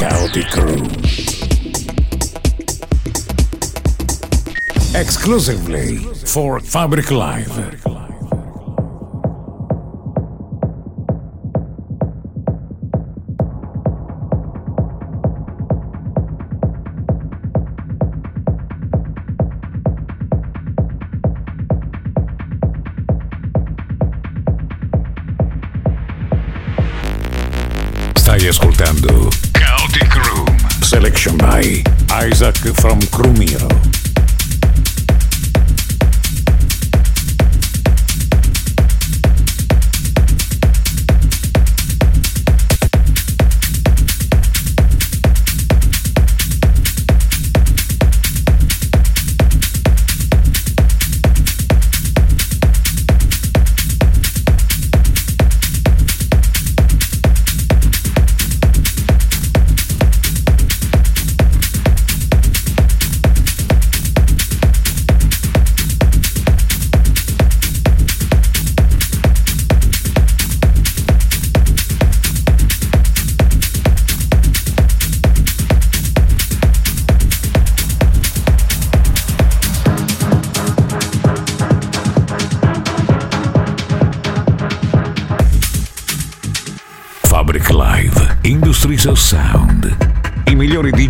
Kaotik Room. Exclusively for Fabric Live. Ascoltando. Selection by ISAC from Crumiro.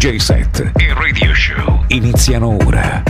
DJ set e radio show iniziano ora.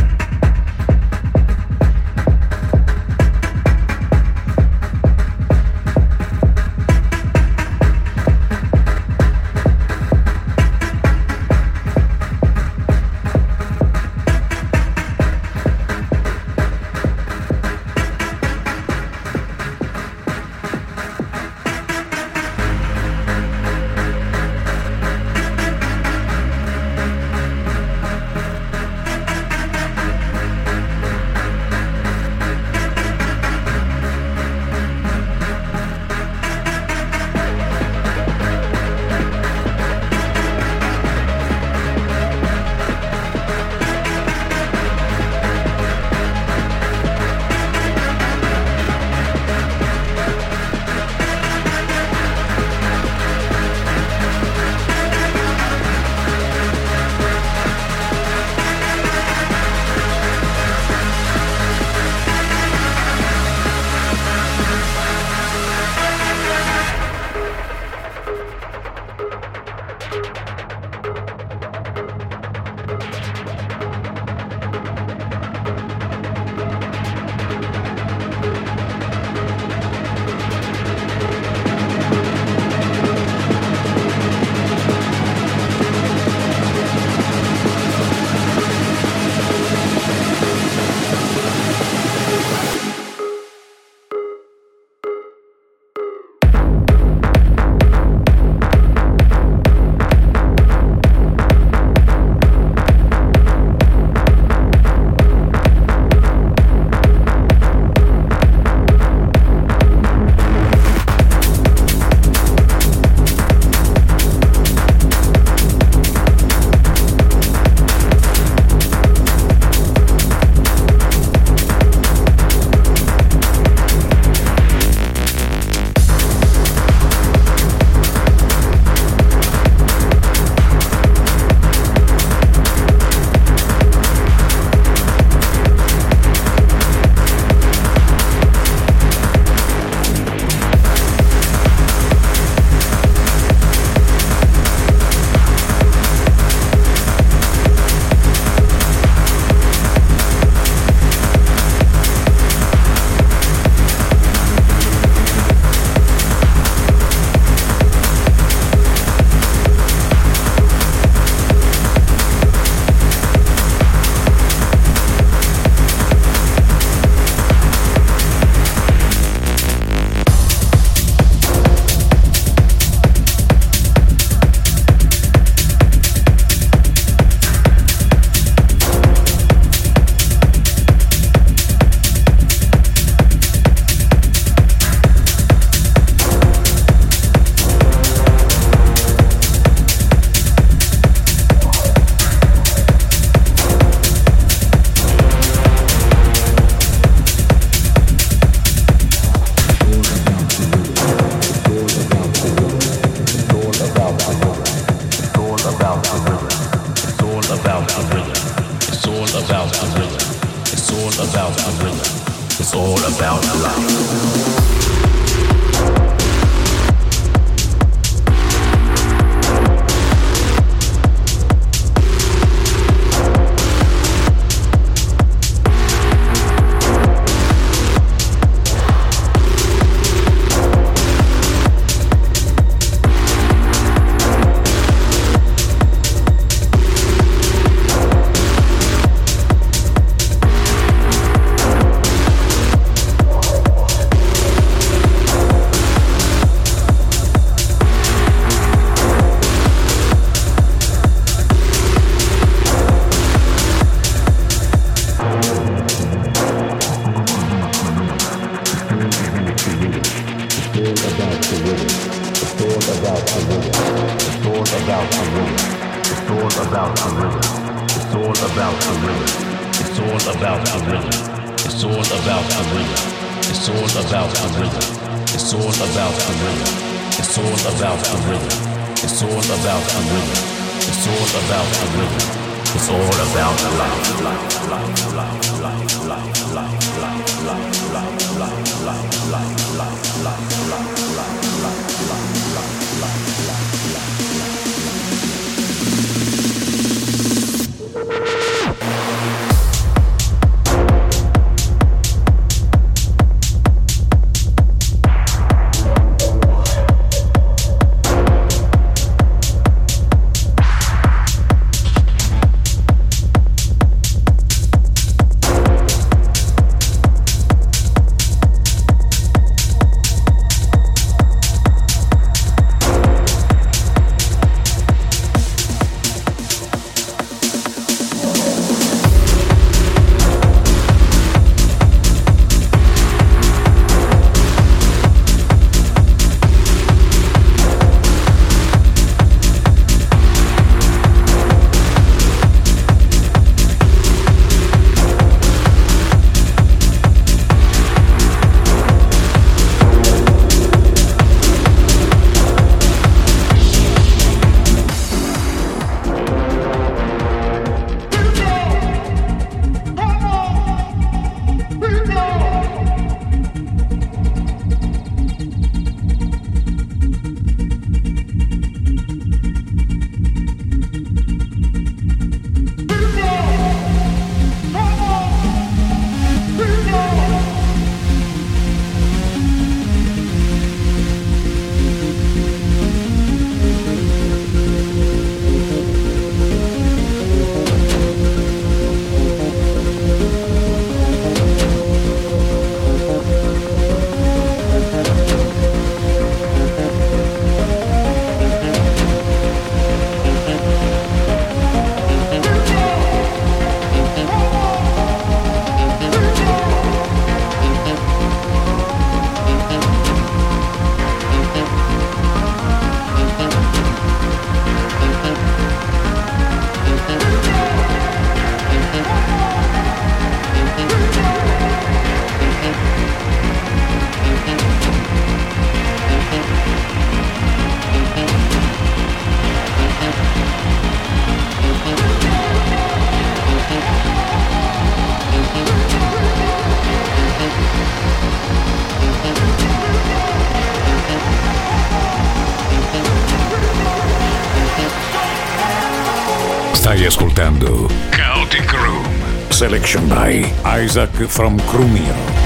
Selection by ISAC from Crumiro.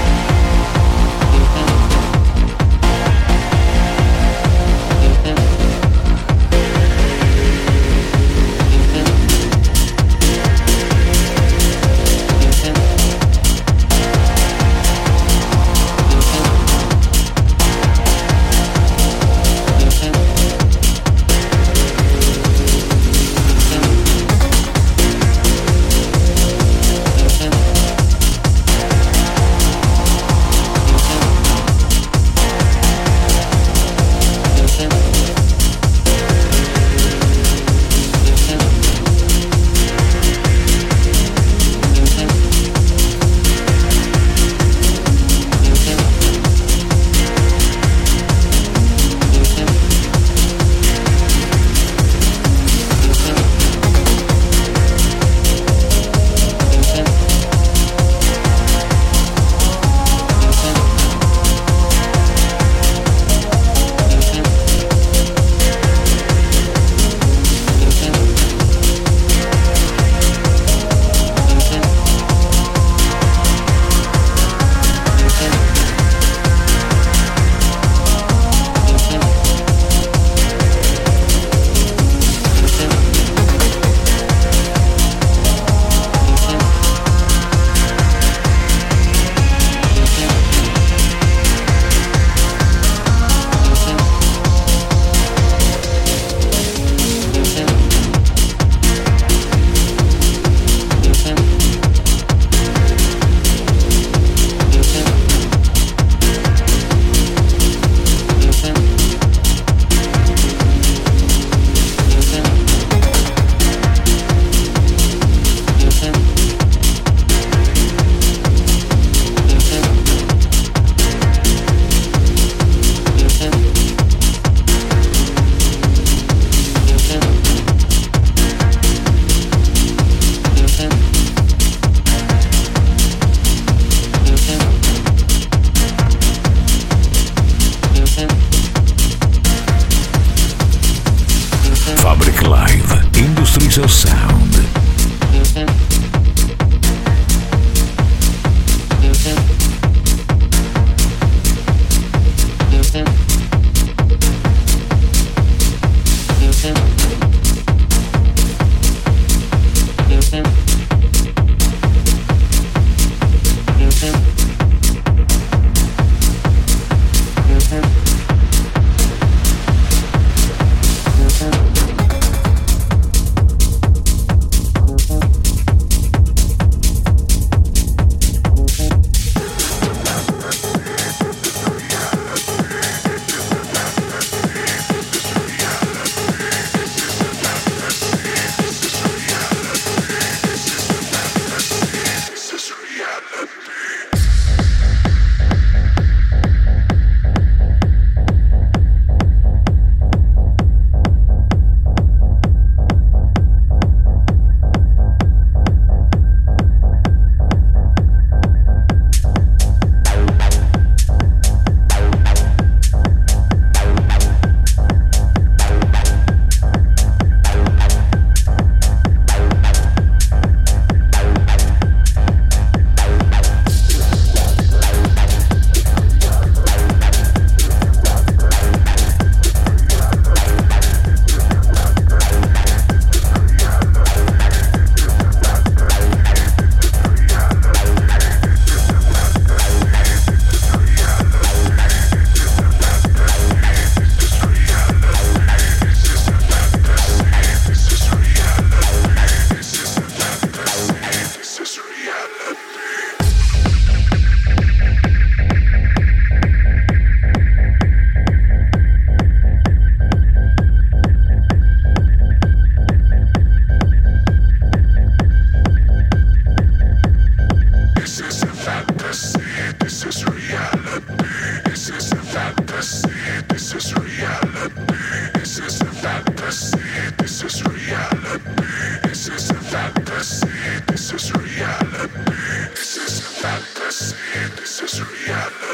This is a fantasy. This is reality. This is a fantasy. This is reality.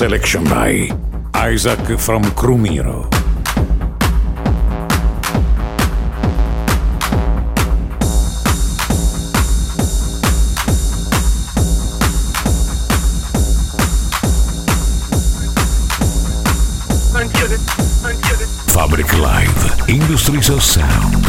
Selection by ISAC from Crumiro. Fabric Live, Industries of Sound.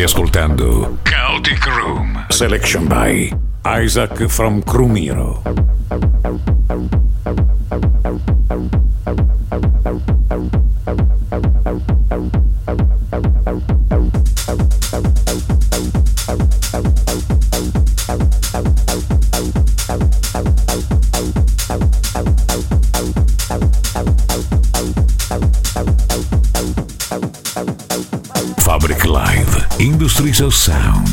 Stai ascoltando Chaotic Room. Selection by Isaac from Crumiro. Industries of Sound.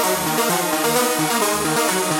Thank you.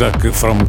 ISAC from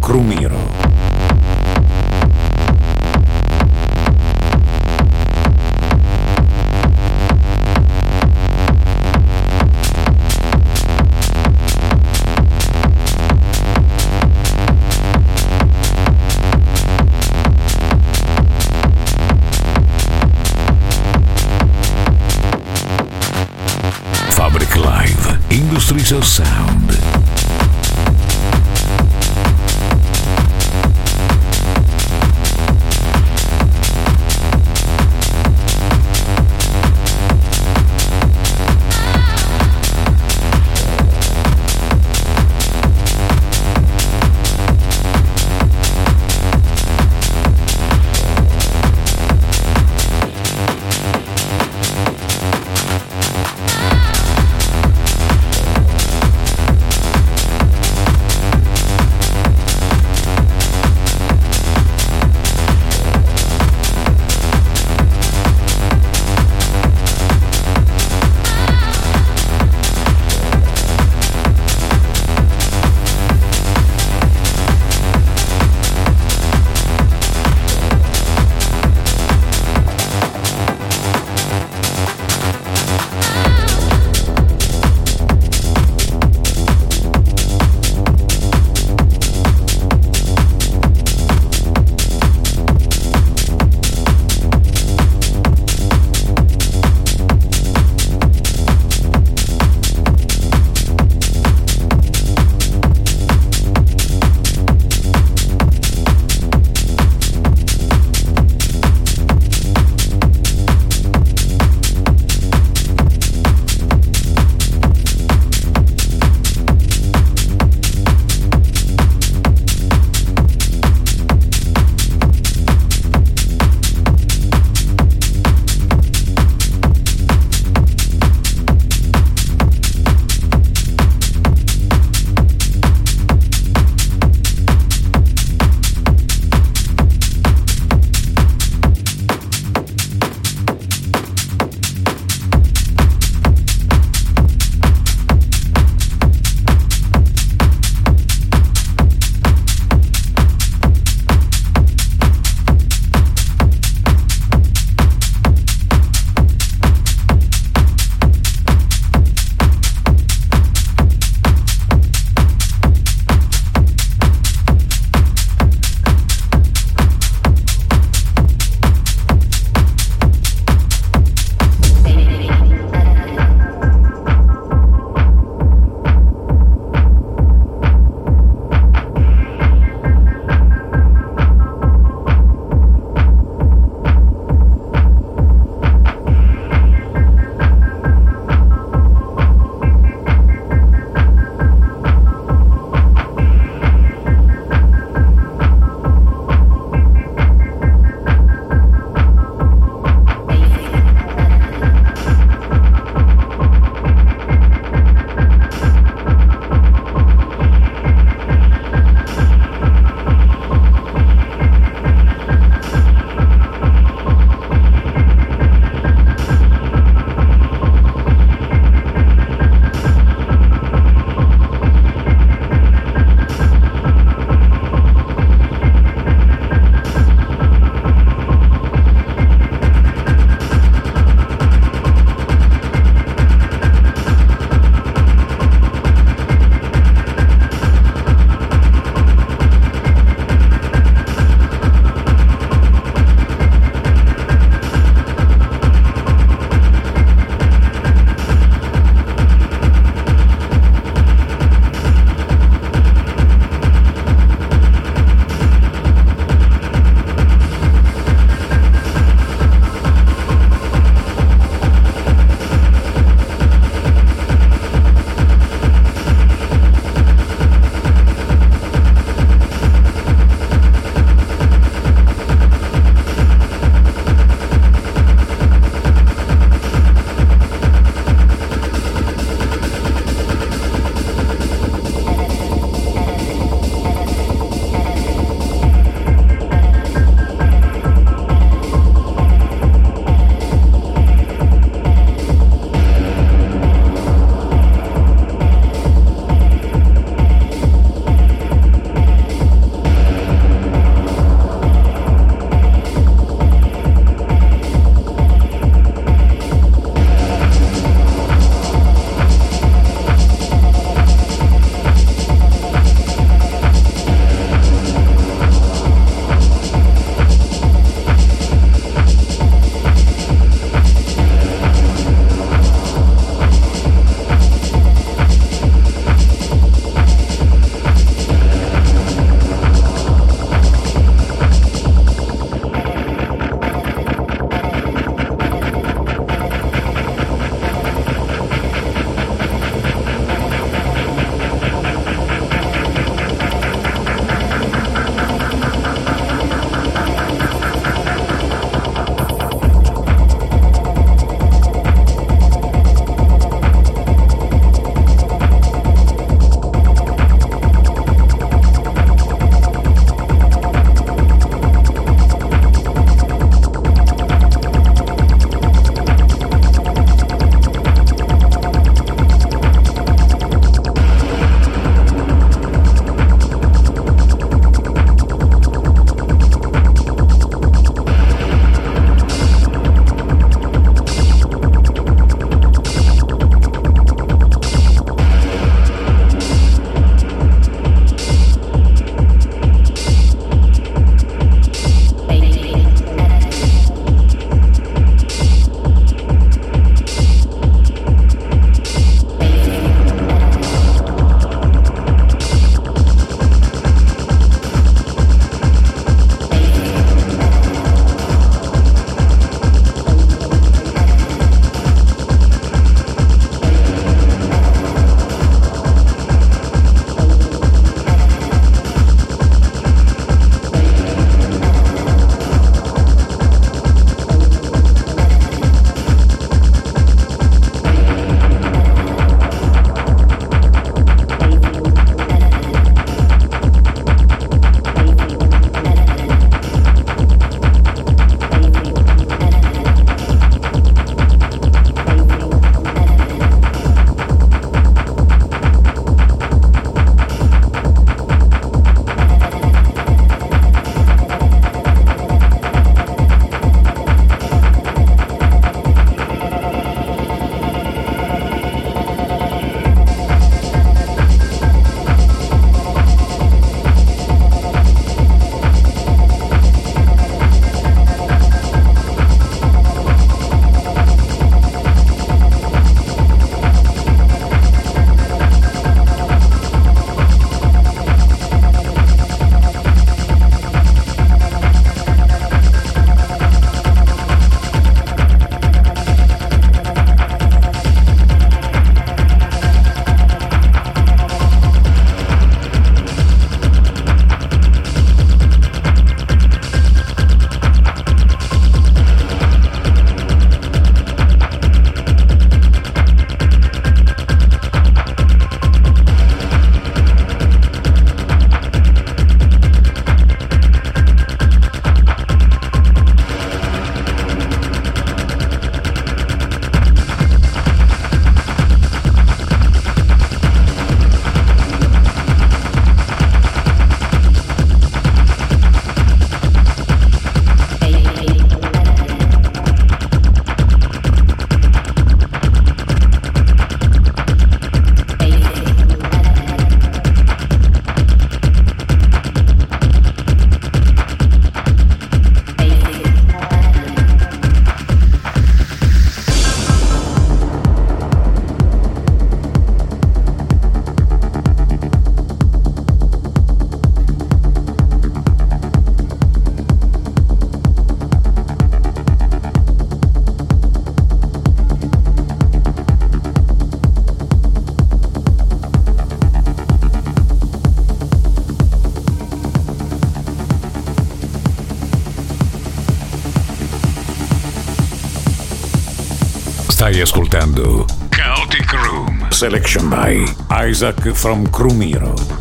Stai ascoltando Kaotik Room. Selection by ISAC from Crumiro.